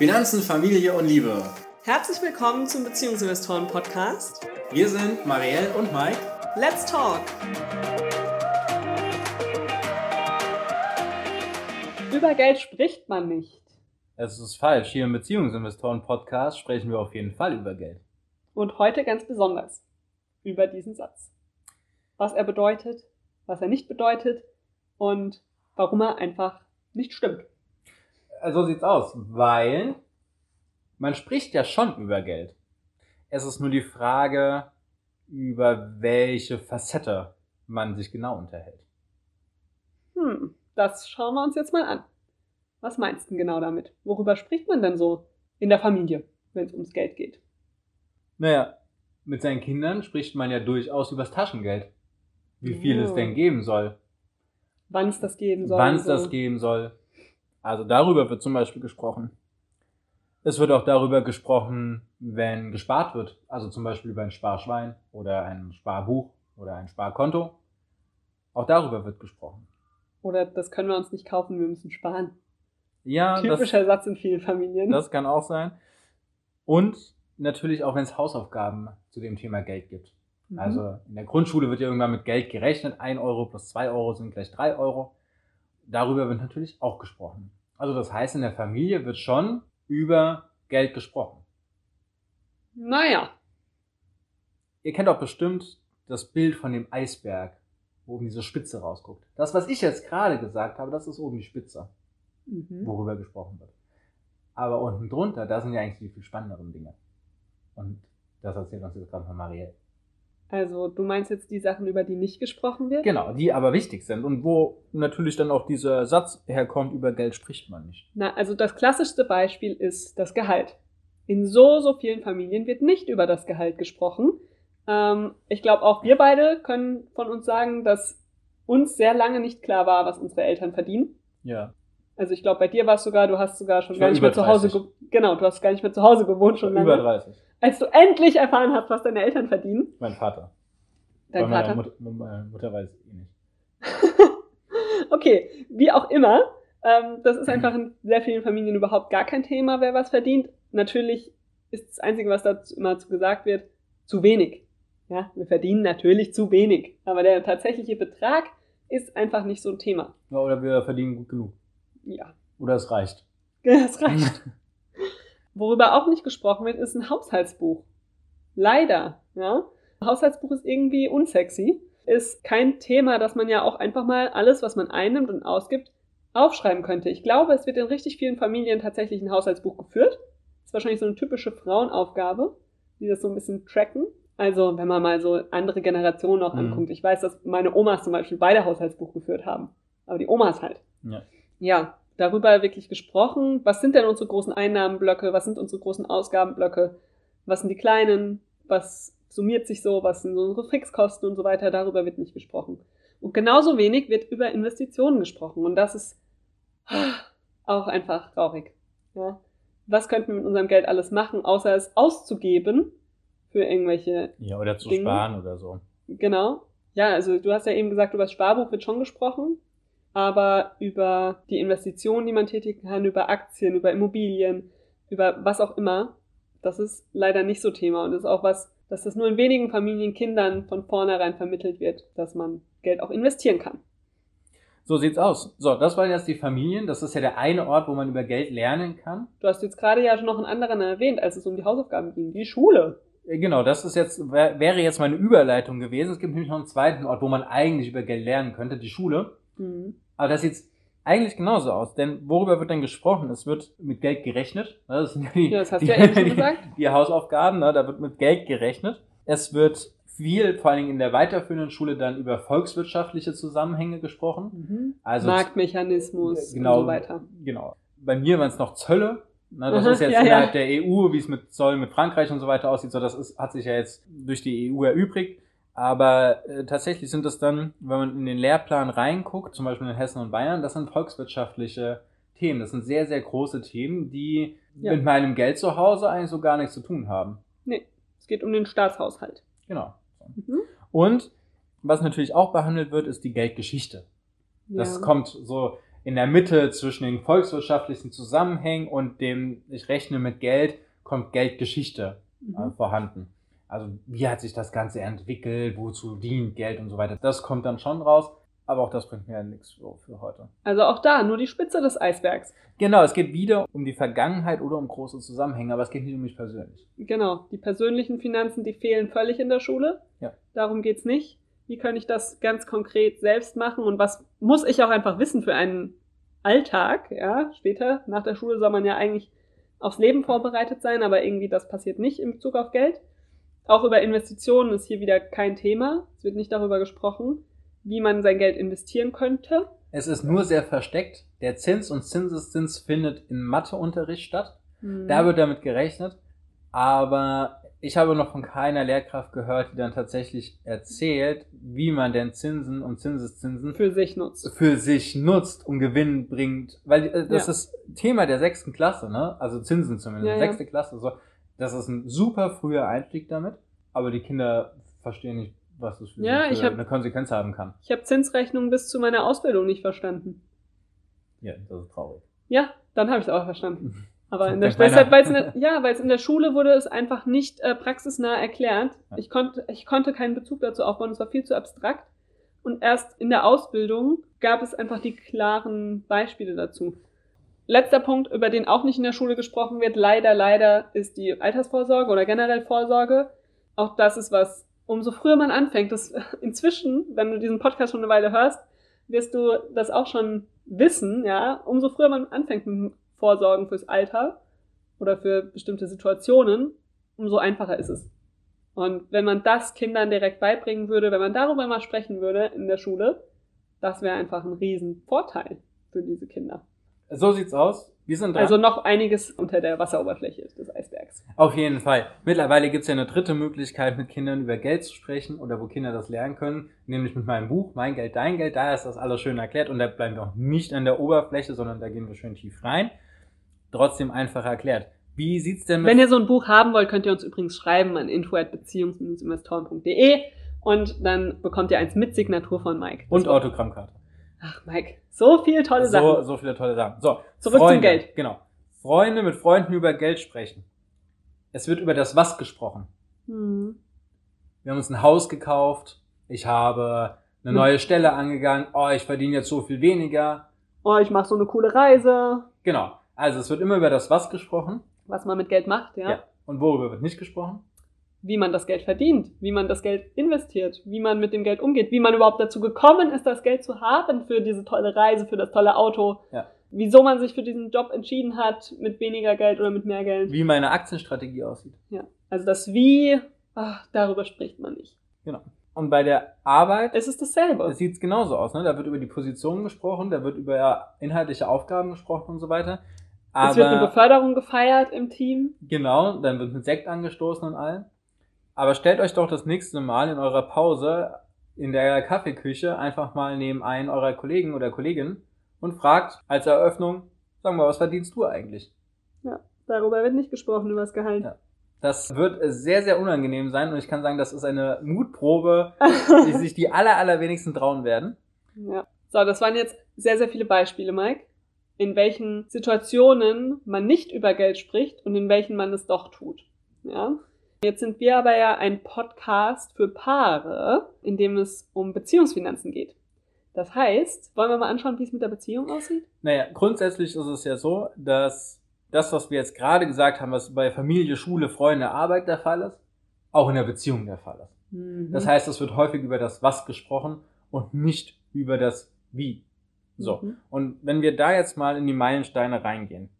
Finanzen, Familie und Liebe. Herzlich willkommen zum Beziehungsinvestoren Podcast. Wir sind Marielle und Mike. Let's talk! Über Geld spricht man nicht. Es ist falsch. Hier im Beziehungsinvestoren Podcast sprechen wir auf jeden Fall über Geld. Und heute ganz besonders über diesen Satz. Was er bedeutet, was er nicht bedeutet und warum er einfach nicht stimmt. So sieht's aus, weil man spricht ja schon über Geld. Es ist nur die Frage, über welche Facette man sich genau unterhält. Hm, das schauen wir uns jetzt mal an. Was meinst du denn genau damit? Worüber spricht man denn so in der Familie, wenn es ums Geld geht? Naja, mit seinen Kindern spricht man ja durchaus übers Taschengeld. Wie viel Ja. es denn geben soll. Wann es das geben soll? Wann es so. das geben soll. Also darüber wird zum Beispiel gesprochen. Es wird auch darüber gesprochen, wenn gespart wird. Also zum Beispiel über ein Sparschwein oder ein Sparbuch oder ein Sparkonto. Auch darüber wird gesprochen. Oder das können wir uns nicht kaufen, wir müssen sparen. Ja, das, Typischer Satz in vielen Familien. das kann auch sein. Und natürlich auch, wenn es Hausaufgaben zu dem Thema Geld gibt. Mhm. Also in der Grundschule wird ja irgendwann mit Geld gerechnet. Ein Euro plus zwei Euro sind gleich drei Euro. Darüber wird natürlich auch gesprochen. Also das heißt, in der Familie wird schon über Geld gesprochen. Naja, Ihr kennt auch bestimmt das Bild von dem Eisberg, wo oben diese Spitze rausguckt. Das, was ich jetzt gerade gesagt habe, das ist oben die Spitze, mhm. worüber gesprochen wird. Aber unten drunter, da sind ja eigentlich die viel spannenderen Dinge. Und das erzählt uns jetzt gerade von Marielle. Also du meinst jetzt die Sachen, über die nicht gesprochen wird? Genau, die aber wichtig sind und wo natürlich dann auch dieser Satz herkommt, über Geld spricht man nicht. Na, also das klassischste Beispiel ist das Gehalt. In so, so vielen Familien wird nicht über das Gehalt gesprochen. Ähm, ich glaube, auch wir beide können von uns sagen, dass uns sehr lange nicht klar war, was unsere Eltern verdienen. Ja. Also ich glaube, bei dir war es sogar, du hast sogar schon Ich gar nicht mehr zu Hause, 30. ge- genau, du hast gar nicht mehr zu Hause gewohnt schon lange. Über 30. Als du endlich erfahren hast, was deine Eltern verdienen. Mein Vater. Dein meine Vater. Mutter, meine Mutter weiß eh nicht. Okay, wie auch immer, ähm, das ist einfach in sehr vielen Familien überhaupt gar kein Thema, wer was verdient. Natürlich ist das Einzige, was dazu immer zu gesagt wird, zu wenig. Ja, wir verdienen natürlich zu wenig. Aber der tatsächliche Betrag ist einfach nicht so ein Thema. Ja, oder wir verdienen gut genug. Ja, Oder es reicht. das reicht. Worüber auch nicht gesprochen wird, ist ein Haushaltsbuch. Leider, ja. Ein Haushaltsbuch ist irgendwie unsexy. Ist kein Thema, dass man ja auch einfach mal alles, was man einnimmt und ausgibt, aufschreiben könnte. Ich glaube, es wird in richtig vielen Familien tatsächlich ein Haushaltsbuch geführt. ist wahrscheinlich so eine typische Frauenaufgabe, die das so ein bisschen tracken. Also, wenn man mal so andere Generationen auch Mhm. anguckt. Ich weiß, dass meine Omas zum Beispiel beide Haushaltsbuch geführt haben. Aber die Omas halt Ja. ja, darüber wirklich gesprochen. Was sind denn unsere großen Einnahmenblöcke? Was sind unsere großen Ausgabenblöcke? Was sind die kleinen? Was summiert sich so? Was sind so unsere Fixkosten und so weiter? Darüber wird nicht gesprochen. Und genauso wenig wird über Investitionen gesprochen. Und das ist auch einfach traurig. Ja. Was könnten wir mit unserem Geld alles machen, außer es auszugeben für irgendwelche Ja, oder zu Dinge. sparen oder so. Genau. Ja, also du hast ja eben gesagt, über das Sparbuch wird schon gesprochen, aber über die Investitionen, die man tätigen kann, über Aktien, über Immobilien, über was auch immer, das ist leider nicht so Thema und ist auch was, dass das nur in wenigen Familien Kindern von vornherein vermittelt wird, dass man Geld auch investieren kann. So sieht's aus. So, das waren jetzt die Familien. Das ist ja der eine Ort, wo man über Geld lernen kann. Du hast jetzt gerade ja schon noch einen anderen erwähnt, als es um die Hausaufgaben ging, die Schule. Äh, Genau, das ist jetzt, wär- wäre jetzt meine Überleitung gewesen. Es gibt nämlich noch einen zweiten Ort, wo man eigentlich über Geld lernen könnte, die Schule. Mhm. Aber das sieht eigentlich genauso aus. Denn worüber wird denn gesprochen? Es wird mit Geld gerechnet. Ne, Das sind die, Ja, das hast die, ja eben schon gesagt. die Hausaufgaben. Ne? Da wird mit Geld gerechnet. Es wird viel, vor allen Dingen in der weiterführenden Schule, dann über volkswirtschaftliche Zusammenhänge gesprochen. Mhm. Also Marktmechanismus genau, und so weiter. Genau. Bei mir waren es noch Zölle. Ne, das Aha, ist jetzt ja, innerhalb ja. der EU, wie es mit Zöllen mit Frankreich und so weiter aussieht. So, das ist, hat sich ja jetzt durch die EU erübrigt. Aber äh, tatsächlich sind es dann, wenn man in den Lehrplan reinguckt, zum Beispiel in Hessen und Bayern, das sind volkswirtschaftliche Themen. Das sind sehr, sehr große Themen, die Ja. mit meinem Geld zu Hause eigentlich so gar nichts zu tun haben. Nee, es geht um den Staatshaushalt. Genau. Mhm. Und was natürlich auch behandelt wird, ist die Geldgeschichte. Das Ja. kommt so in der Mitte zwischen den volkswirtschaftlichen Zusammenhängen und dem, ich rechne mit Geld, kommt Geldgeschichte äh, Mhm. vorhanden. Also wie hat sich das Ganze entwickelt, wozu dient Geld und so weiter. Das kommt dann schon raus, aber auch das bringt mir ja nichts für heute. Also auch da nur die Spitze des Eisbergs. Genau, es geht wieder um die Vergangenheit oder um große Zusammenhänge, aber es geht nicht um mich persönlich. Genau, die persönlichen Finanzen, die fehlen völlig in der Schule. Ja. Darum geht's nicht. Wie kann ich das ganz konkret selbst machen und was muss ich auch einfach wissen für einen Alltag? Ja, später nach der Schule soll man ja eigentlich aufs Leben vorbereitet sein, aber irgendwie das passiert nicht in Bezug auf Geld. Auch über Investitionen ist hier wieder kein Thema. Es wird nicht darüber gesprochen, wie man sein Geld investieren könnte. Es ist nur sehr versteckt. Der Zins und Zinseszins findet im Matheunterricht statt. Hm. Da wird damit gerechnet. Aber ich habe noch von keiner Lehrkraft gehört, die dann tatsächlich erzählt, wie man denn Zinsen und Zinseszinsen für sich nutzt. für sich nutzt und Gewinn bringt. Weil äh, das Ja. ist Thema der sechsten Klasse, ne? Also Zinsen zumindest. Ja, ja. Sechste Klasse. So. Das ist ein super früher Einstieg damit. Aber die Kinder verstehen nicht, was das für, Ja, für hab- eine Konsequenz haben kann. Ich habe Zinsrechnungen bis zu meiner Ausbildung nicht verstanden. Ja, das ist traurig. Ja, dann habe ich es auch verstanden. Aber in der, deshalb, weil's in der, ja, weil es in der Schule wurde es einfach nicht äh, praxisnah erklärt. Ja. Ich konnte, ich konnte keinen Bezug dazu aufbauen, es war viel zu abstrakt. Und erst in der Ausbildung gab es einfach die klaren Beispiele dazu. Letzter Punkt, über den auch nicht in der Schule gesprochen wird, leider, leider, ist die Altersvorsorge oder generell Vorsorge. Auch das ist was, umso früher man anfängt, das inzwischen, wenn du diesen Podcast schon eine Weile hörst, wirst du das auch schon wissen, ja, umso früher man anfängt mit Vorsorgen fürs Alter oder für bestimmte Situationen, umso einfacher ist es. Und wenn man das Kindern direkt beibringen würde, wenn man darüber mal sprechen würde in der Schule, das wäre einfach ein Riesenvorteil für diese Kinder. So sieht's aus. Wir sind dran. Also noch einiges unter der Wasseroberfläche des Eisbergs. Auf jeden Fall. Mittlerweile gibt's ja eine dritte Möglichkeit, mit Kindern über Geld zu sprechen oder wo Kinder das lernen können, nämlich mit meinem Buch Mein Geld, Dein Geld. Da ist das alles schön erklärt und da bleiben wir auch nicht an der Oberfläche, sondern da gehen wir schön tief rein. Trotzdem einfach erklärt. Wie sieht's denn mit Wenn ihr so ein Buch haben wollt, könnt ihr uns übrigens schreiben an info@beziehungs-investoren.de und dann bekommt ihr eins mit Signatur von Mike. und Autogrammkarte? Ach, Mike, so viel tolle So, Sachen. so viele tolle Sachen. So, Zurück zum Freunde, Geld. Genau. Freunde mit Freunden über Geld sprechen. Es wird über das Was gesprochen. Hm. Wir haben uns ein Haus gekauft. Ich habe eine Hm. neue Stelle angegangen. Oh, ich verdiene jetzt so viel weniger. Oh, ich mache so eine coole Reise. Genau. Also es wird immer über das Was gesprochen. Was man mit Geld macht, ja. Ja. Und worüber wird nicht gesprochen? Wie man das Geld verdient, wie man das Geld investiert, wie man mit dem Geld umgeht, wie man überhaupt dazu gekommen ist, das Geld zu haben für diese tolle Reise, für das tolle Auto. Ja. Wieso man sich für diesen Job entschieden hat, mit weniger Geld oder mit mehr Geld. Wie meine Aktienstrategie aussieht. Ja. Also das Wie, ach, darüber spricht man nicht. Genau. Und bei der Arbeit Es ist dasselbe. sieht es genauso aus. Ne? Da wird über die Positionen gesprochen, da wird über inhaltliche Aufgaben gesprochen und so weiter. es wird eine Aber Beförderung gefeiert im Team. genau, dann wird mit Sekt angestoßen und allem. Aber stellt euch doch das nächste Mal in eurer Pause in der Kaffeeküche einfach mal neben einen eurer Kollegen oder Kolleginnen und fragt als Eröffnung, sag mal, was verdienst du eigentlich? Darüber wird nicht gesprochen, über das Gehalt. Ja. Das wird sehr, sehr unangenehm sein und ich kann sagen, das ist eine Mutprobe, die sich die aller, allerwenigsten trauen werden. Ja. So, das waren jetzt sehr, sehr viele Beispiele, Mike, in welchen Situationen man nicht über Geld spricht und in welchen man es doch tut. Ja. Jetzt sind wir aber ja ein Podcast für Paare, in dem es um Beziehungsfinanzen geht. Das heißt, wollen wir mal anschauen, wie es mit der Beziehung aussieht? Naja, grundsätzlich ist es ja so, dass das, was wir jetzt gerade gesagt haben, was bei Familie, Schule, Freunde, Arbeit der Fall ist, auch in der Beziehung der Fall ist. Mhm. Das heißt, es wird häufig über das Was gesprochen und nicht über das Wie. So. Mhm. Und wenn wir da jetzt mal in die Meilensteine reingehen.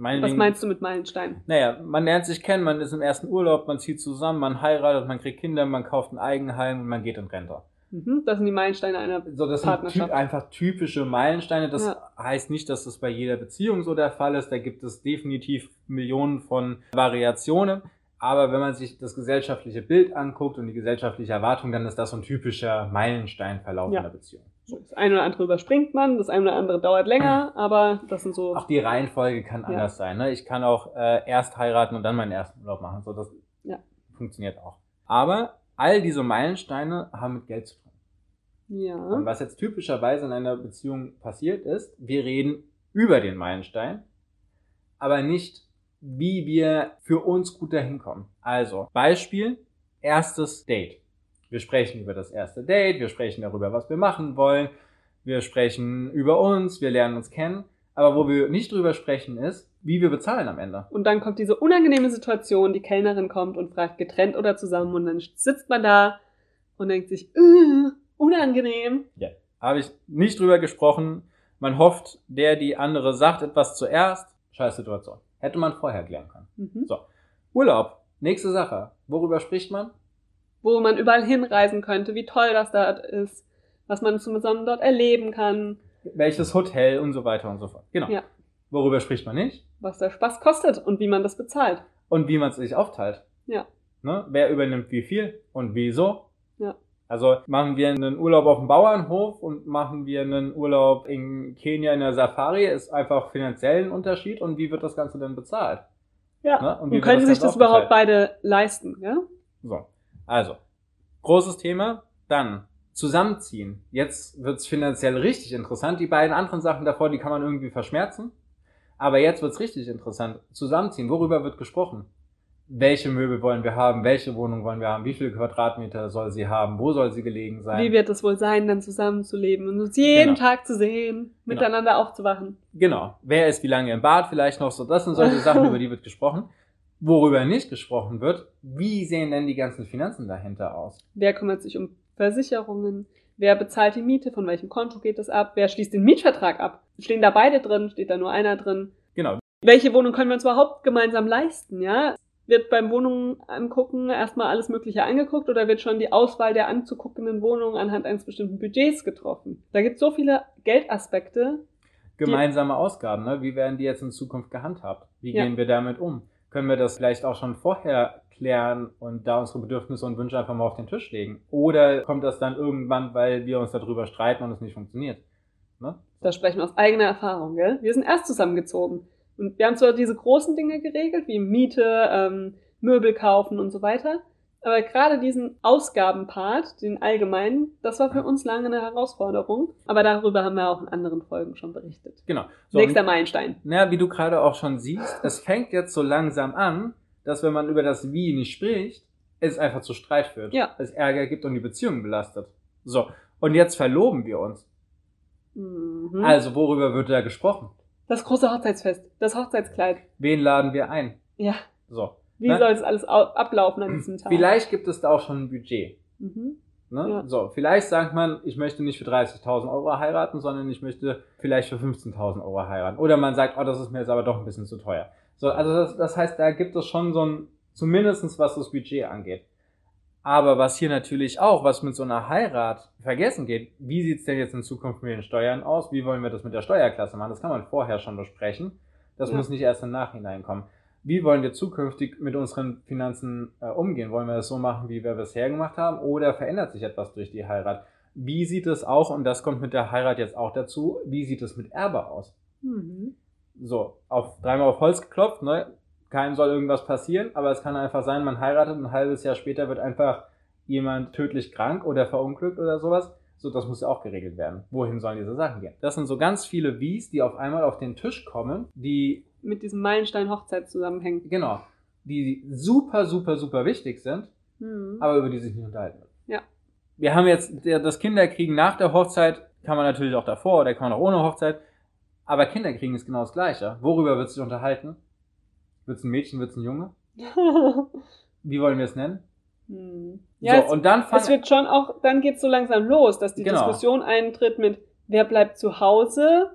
Was meinst du mit Meilenstein? Naja, man lernt sich kennen, man ist im ersten Urlaub, man zieht zusammen, man heiratet, man kriegt Kinder, man kauft ein Eigenheim und man geht in Rente. Mhm. Das sind die Meilensteine einer So, das sind Partnerschaft. einfach typische Meilensteine. Das Ja. heißt nicht, dass das bei jeder Beziehung so der Fall ist. Da gibt es definitiv Millionen von Variationen. Aber wenn man sich das gesellschaftliche Bild anguckt und die gesellschaftliche Erwartung, dann ist das so ein typischer Meilensteinverlauf Ja. einer Beziehung. Das eine oder andere überspringt man, das eine oder andere dauert länger, aber das sind so. Auch die Reihenfolge kann Ja. anders sein. Ne? Ich kann auch äh, erst heiraten und dann meinen ersten Urlaub machen. So, das Ja. funktioniert auch. Aber all diese Meilensteine haben mit Geld zu tun. Ja. Und was jetzt typischerweise in einer Beziehung passiert ist, wir reden über den Meilenstein, aber nicht, wie wir für uns gut dahin kommen. Also, Beispiel, erstes Date. Wir sprechen über das erste Date, wir sprechen darüber, was wir machen wollen, wir sprechen über uns, wir lernen uns kennen. Aber wo wir nicht drüber sprechen, ist, wie wir bezahlen am Ende. Und dann kommt diese unangenehme Situation, die Kellnerin kommt und fragt, getrennt oder zusammen, und dann sitzt man da und denkt sich, äh, unangenehm. Habe ich nicht drüber gesprochen. Man hofft, der, die andere sagt etwas zuerst. Scheiß Situation. Hätte man vorher klären können. Mhm. So. Urlaub. Nächste Sache. Worüber spricht man? Wo man überall hinreisen könnte, wie toll das dort ist, was man zusammen dort erleben kann, Welches Hotel und so weiter und so fort. Genau. Ja. Worüber spricht man nicht? was der Spaß kostet und wie man das bezahlt. Und wie man es sich aufteilt. Ja. Ne? Wer übernimmt wie viel und wieso? Ja. Also machen wir einen Urlaub auf dem Bauernhof und machen wir einen Urlaub in Kenia in der Safari, ist einfach finanziell ein Unterschied und wie wird das Ganze denn bezahlt? Ja. Ne? Und Und, können das sich das überhaupt beide leisten, ja? So, also, großes Thema. Dann zusammenziehen. Jetzt wird's finanziell richtig interessant. Die beiden anderen Sachen davor, die kann man irgendwie verschmerzen. Aber jetzt wird's richtig interessant. Zusammenziehen. Worüber wird gesprochen? Welche Möbel wollen wir haben? Welche Wohnung wollen wir haben? Wie viele Quadratmeter soll sie haben? Wo soll sie gelegen sein? Wie wird es wohl sein, dann zusammenzuleben und uns jeden Genau. Tag zu sehen, miteinander aufzuwachen? Genau. Wer ist wie lange im Bad vielleicht noch so? Das sind solche Sachen, über die wird gesprochen. Worüber nicht gesprochen wird, wie sehen denn die ganzen Finanzen dahinter aus? Wer kümmert sich um Versicherungen? Wer bezahlt die Miete? Von welchem Konto geht das ab? Wer schließt den Mietvertrag ab? Stehen da beide drin? Steht da nur einer drin? Genau. Welche Wohnung können wir uns überhaupt gemeinsam leisten? Ja, wird beim Wohnungen angucken erstmal alles Mögliche angeguckt oder wird schon die Auswahl der anzuguckenden Wohnungen anhand eines bestimmten Budgets getroffen? Da gibt es so viele Geldaspekte. Gemeinsame Ausgaben, ne? Wie werden die jetzt in Zukunft gehandhabt? Wie Ja. gehen wir damit um? Können wir das vielleicht auch schon vorher klären und da unsere Bedürfnisse und Wünsche einfach mal auf den Tisch legen? Oder kommt das dann irgendwann, weil wir uns darüber streiten und es nicht funktioniert? Ne? Da sprechen wir aus eigener Erfahrung, gell? Wir sind erst zusammengezogen. Und wir haben zwar diese großen Dinge geregelt, wie Miete, ähm, Möbel kaufen und so weiter. Aber gerade diesen Ausgabenpart, den allgemeinen, das war für uns lange eine Herausforderung. Aber darüber haben wir auch in anderen Folgen schon berichtet. Genau. So, Nächster Meilenstein. Na, wie du gerade auch schon siehst, es fängt jetzt so langsam an, dass wenn man über das Wie nicht spricht, es einfach zu Streit führt. Ja. Es Ärger gibt und die Beziehung belastet. So. Und jetzt verloben wir uns. Mhm. Also, worüber wird da gesprochen? Das große Hochzeitsfest, das Hochzeitskleid. Wen laden wir ein? Ja, So. Wie Ne? soll es alles au- ablaufen an diesem Tag? Vielleicht gibt es da auch schon ein Budget. Mhm. Ne? Ja. So, vielleicht sagt man, ich möchte nicht für 30.000 Euro heiraten, sondern ich möchte vielleicht für 15.000 Euro heiraten. Oder man sagt, oh, das ist mir jetzt aber doch ein bisschen zu teuer. So, also das, das heißt, da gibt es schon so ein, zumindestens was das Budget angeht. Aber was hier natürlich auch, was mit so einer Heirat vergessen geht, wie sieht's denn jetzt in Zukunft mit den Steuern aus? Wie wollen wir das mit der Steuerklasse machen? Das kann man vorher schon besprechen. Das Ja. muss nicht erst im Nachhinein kommen. Wie wollen wir zukünftig mit unseren Finanzen äh, umgehen? Wollen wir das so machen, wie wir bisher gemacht haben? Oder verändert sich etwas durch die Heirat? Wie sieht es auch, und das kommt mit der Heirat jetzt auch dazu, wie sieht es mit Erbe aus? Mhm. So, auf dreimal auf Holz geklopft, ne? Keinem soll irgendwas passieren, aber es kann einfach sein, man heiratet und ein halbes Jahr später wird einfach jemand tödlich krank oder verunglückt oder sowas. So, das muss ja auch geregelt werden. Wohin sollen diese Sachen gehen? Das sind so ganz viele Wies, die auf einmal auf den Tisch kommen, die, Mit diesem Meilenstein Hochzeit zusammenhängen. genau, die super, super, super wichtig sind, Mhm. aber über die sich nicht unterhalten wird. Ja. Wir haben jetzt das Kinderkriegen nach der Hochzeit, kann man natürlich auch davor oder kann man auch ohne Hochzeit, aber Kinderkriegen ist genau das Gleiche. Worüber wird sich unterhalten? Wird es ein Mädchen, wird es ein Junge? Wie wollen wir es nennen? Hm. Ja, so, es, und dann es wird schon auch, dann geht's so langsam los, dass die Genau. Diskussion eintritt mit, wer bleibt zu Hause,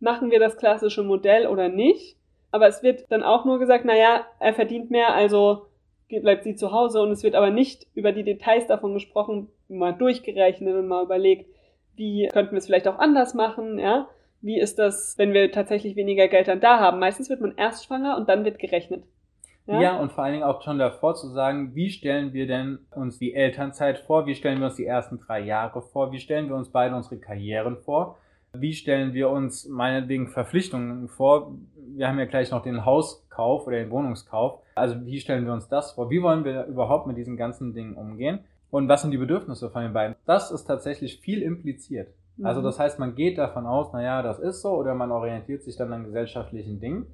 machen wir das klassische Modell oder nicht. Aber es wird dann auch nur gesagt, naja, er verdient mehr, also geht- bleibt sie zu Hause und es wird aber nicht über die Details davon gesprochen, mal durchgerechnet und mal überlegt, wie könnten wir es vielleicht auch anders machen, ja? Wie ist das, wenn wir tatsächlich weniger Geld dann da haben? Meistens wird man erst schwanger und dann wird gerechnet. Ja? und vor allen Dingen auch schon davor zu sagen, wie stellen wir denn uns die Elternzeit vor, wie stellen wir uns die ersten drei Jahre vor, wie stellen wir uns beide unsere Karrieren vor, wie stellen wir uns meinetwegen Verpflichtungen vor. Wir haben ja gleich noch den Hauskauf oder den Wohnungskauf. Also wie stellen wir uns das vor? Wie wollen wir überhaupt mit diesen ganzen Dingen umgehen? Und was sind die Bedürfnisse von den beiden? Das ist tatsächlich viel impliziert. Also Mhm. das heißt, man geht davon aus, naja, das ist so, oder man orientiert sich dann an gesellschaftlichen Dingen.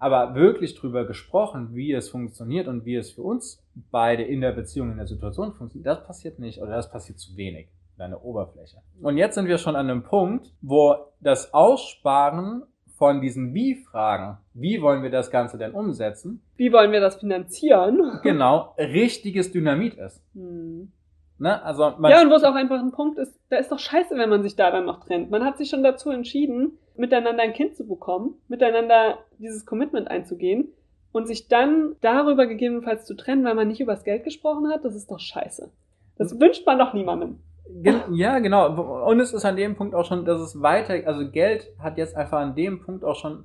Aber wirklich drüber gesprochen, wie es funktioniert und wie es für uns beide in der Beziehung, in der Situation funktioniert, das passiert nicht oder das passiert zu wenig in der Oberfläche. Und jetzt sind wir schon an einem Punkt, wo das Aussparen von diesen Wie-Fragen, wie wollen wir das Ganze denn umsetzen, Wie wollen wir das finanzieren? genau richtiges Dynamit ist. Hm. Ne? Also man Ja, und wo es auch einfach ein Punkt ist, da ist doch scheiße, wenn man sich da dann noch trennt. Man hat sich schon dazu entschieden, miteinander ein Kind zu bekommen, miteinander dieses Commitment einzugehen und sich dann darüber gegebenenfalls zu trennen, weil man nicht über das Geld gesprochen hat, das ist doch scheiße. Das wünscht man doch niemandem. Ja, genau. Und es ist an dem Punkt auch schon, dass es weiter, also Geld hat jetzt einfach an dem Punkt auch schon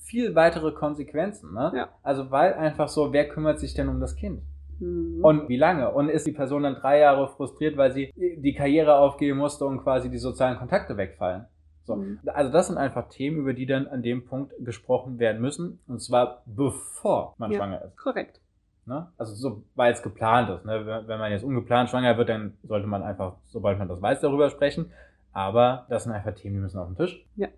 viel weitere Konsequenzen. Ne? Ja. Also weil einfach so, wer kümmert sich denn um das Kind? Hm. Und wie lange? Und ist die Person dann drei Jahre frustriert, weil sie die Karriere aufgeben musste und quasi die sozialen Kontakte wegfallen? So. Mhm. Also das sind einfach Themen, über die dann an dem Punkt gesprochen werden müssen. Und zwar bevor man Ja. schwanger ist. Korrekt. Ne? Also so, weil es geplant ist. Ne? Wenn wenn man jetzt ungeplant schwanger wird, dann sollte man einfach, sobald man das weiß, darüber sprechen. Aber das sind einfach Themen, die müssen auf den Tisch. Ja.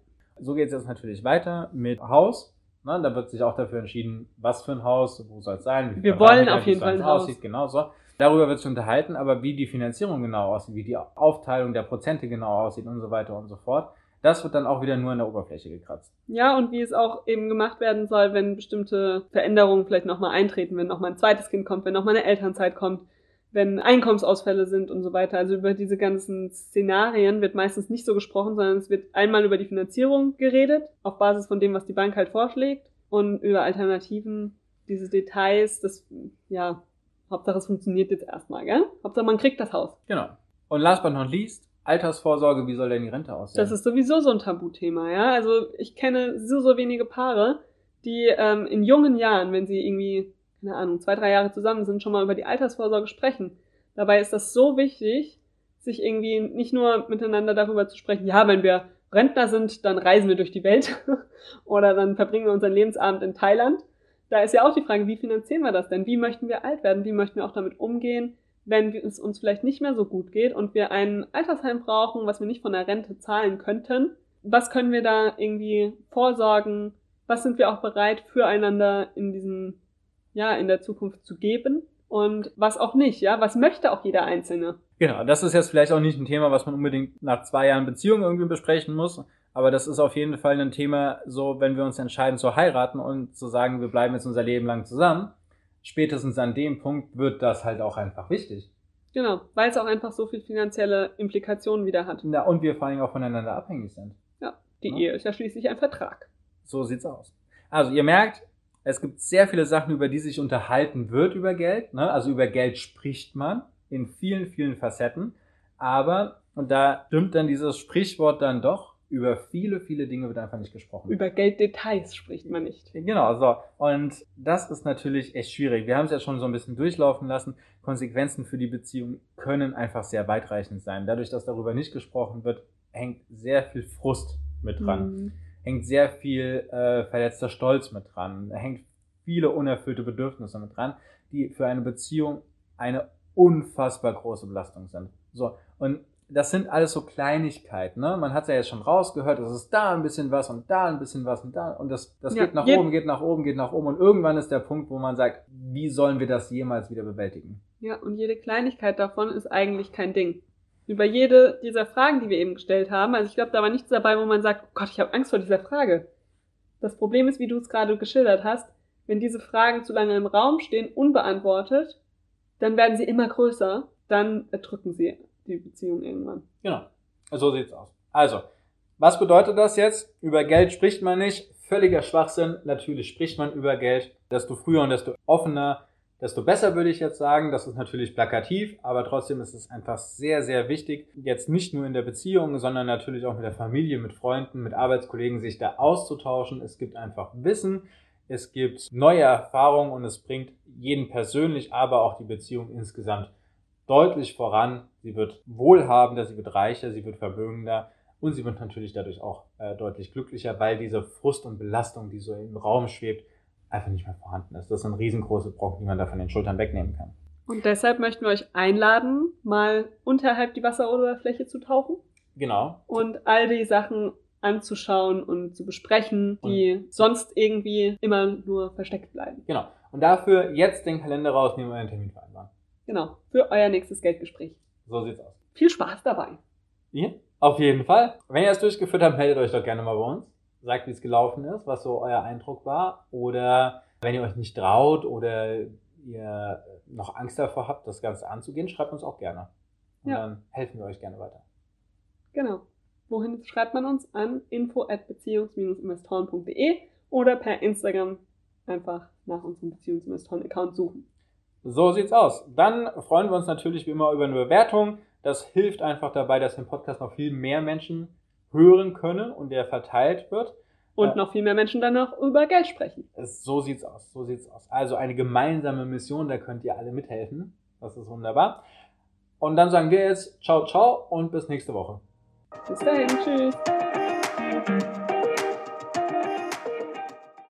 So geht es jetzt natürlich weiter mit Haus. Ne? Da wird sich auch dafür entschieden, was für ein Haus, wo soll es sein. wie viel Wir wollen auf jeden Fall ein Haus. aussieht, genau so. Darüber wird sich unterhalten, aber wie die Finanzierung genau aussieht, wie die Aufteilung der Prozente genau aussieht und so weiter und so fort, das wird dann auch wieder nur in der Oberfläche gekratzt. Ja, und wie es auch eben gemacht werden soll, wenn bestimmte Veränderungen vielleicht nochmal eintreten, wenn nochmal ein zweites Kind kommt, wenn nochmal eine Elternzeit kommt, wenn Einkommensausfälle sind und so weiter. Also über diese ganzen Szenarien wird meistens nicht so gesprochen, sondern es wird einmal über die Finanzierung geredet, auf Basis von dem, was die Bank halt vorschlägt, und über Alternativen, diese Details, das, ja, Hauptsache es funktioniert jetzt erstmal, gell? Hauptsache man kriegt das Haus. Genau. Und last but not least, Altersvorsorge, wie soll denn die Rente aussehen? Das ist sowieso so ein Tabuthema, ja. Also ich kenne so, so wenige Paare, die ähm, in jungen Jahren, wenn sie irgendwie, keine Ahnung, zwei, drei Jahre zusammen sind, schon mal über die Altersvorsorge sprechen. Dabei ist das so wichtig, sich irgendwie nicht nur miteinander darüber zu sprechen, ja, wenn wir Rentner sind, dann reisen wir durch die Welt oder dann verbringen wir unseren Lebensabend in Thailand. Da ist ja auch die Frage, wie finanzieren wir das denn? Wie möchten wir alt werden? Wie möchten wir auch damit umgehen, wenn es uns vielleicht nicht mehr so gut geht und wir ein Altersheim brauchen, was wir nicht von der Rente zahlen könnten? Was können wir da irgendwie vorsorgen? Was sind wir auch bereit, füreinander in diesem, ja, in der Zukunft zu geben? Und was auch nicht, ja? Was möchte auch jeder Einzelne? Genau, das ist jetzt vielleicht auch nicht ein Thema, was man unbedingt nach zwei Jahren Beziehung irgendwie besprechen muss. Aber das ist auf jeden Fall ein Thema, so wenn wir uns entscheiden zu heiraten und zu sagen, wir bleiben jetzt unser Leben lang zusammen. Spätestens an dem Punkt wird das halt auch einfach wichtig. Genau, weil es auch einfach so viel finanzielle Implikationen wieder hat. Na, und wir vor allem auch voneinander abhängig sind. Die Ja. Ehe ist ja schließlich ein Vertrag. So sieht's aus. Also ihr merkt, es gibt sehr viele Sachen, über die sich unterhalten wird über Geld. Ne? Also über Geld spricht man in vielen, vielen Facetten. Aber, und da stimmt dann dieses Sprichwort dann doch, über viele, viele Dinge wird einfach nicht gesprochen. Über Gelddetails spricht man nicht. Genau, so. Und das ist natürlich echt schwierig. Wir haben es ja schon so ein bisschen durchlaufen lassen. Konsequenzen für die Beziehung können einfach sehr weitreichend sein. Dadurch, dass darüber nicht gesprochen wird, hängt sehr viel Frust mit dran. Mhm. Hängt sehr viel äh, verletzter Stolz mit dran. Hängt viele unerfüllte Bedürfnisse mit dran, die für eine Beziehung eine unfassbar große Belastung sind. So. Und das sind alles so Kleinigkeiten, ne? Man hat ja jetzt schon rausgehört, es ist da ein bisschen was und da ein bisschen was und da und das, das Ja, geht nach oben, geht nach oben, geht nach oben und irgendwann ist der Punkt, wo man sagt, wie sollen wir das jemals wieder bewältigen? Ja, und jede Kleinigkeit davon ist eigentlich kein Ding. Über jede dieser Fragen, die wir eben gestellt haben, also ich glaube, da war nichts dabei, wo man sagt, oh Gott, ich habe Angst vor dieser Frage. Das Problem ist, wie du es gerade geschildert hast, wenn diese Fragen zu lange im Raum stehen, unbeantwortet, dann werden sie immer größer, dann erdrücken sie die Beziehung irgendwann. Genau. So sieht's aus. Also, was bedeutet das jetzt? Über Geld spricht man nicht. Völliger Schwachsinn. Natürlich spricht man über Geld. Desto früher und desto offener, desto besser würde ich jetzt sagen. Das ist natürlich plakativ, aber trotzdem ist es einfach sehr, sehr wichtig, jetzt nicht nur in der Beziehung, sondern natürlich auch mit der Familie, mit Freunden, mit Arbeitskollegen, sich da auszutauschen. Es gibt einfach Wissen. Es gibt neue Erfahrungen und es bringt jeden persönlich, aber auch die Beziehung insgesamt deutlich voran. Sie wird wohlhabender, sie wird reicher, sie wird vermögender und sie wird natürlich dadurch auch äh, deutlich glücklicher, weil diese Frust und Belastung, die so im Raum schwebt, einfach nicht mehr vorhanden ist. Das sind riesengroße Brocken, die man da von den Schultern wegnehmen kann. Und deshalb möchten wir euch einladen, mal unterhalb die Wasseroberfläche zu tauchen Genau. und all die Sachen anzuschauen und zu besprechen, die sonst irgendwie immer nur versteckt bleiben. Genau. Und dafür jetzt den Kalender rausnehmen und einen Termin vereinbaren. Genau, für euer nächstes Geldgespräch. So sieht's aus. Viel Spaß dabei. Ihr? Auf jeden Fall. Wenn ihr es durchgeführt habt, meldet euch doch gerne mal bei uns. Sagt, wie es gelaufen ist, was so euer Eindruck war. Oder wenn ihr euch nicht traut oder ihr noch Angst davor habt, das Ganze anzugehen, schreibt uns auch gerne. Und Ja. dann helfen wir euch gerne weiter. Genau. Wohin schreibt man uns? An info at beziehungs-investoren.de oder per Instagram einfach nach unserem Beziehungsinvestoren-Account suchen. So sieht's aus. Dann freuen wir uns natürlich wie immer über eine Bewertung. Das hilft einfach dabei, dass den Podcast noch viel mehr Menschen hören können und der verteilt wird. Und Ja. noch viel mehr Menschen dann noch über Geld sprechen. Es, so sieht's aus. So sieht's aus. Also eine gemeinsame Mission, da könnt ihr alle mithelfen. Das ist wunderbar. Und dann sagen wir jetzt ciao, ciao und bis nächste Woche. Bis dahin, tschüss.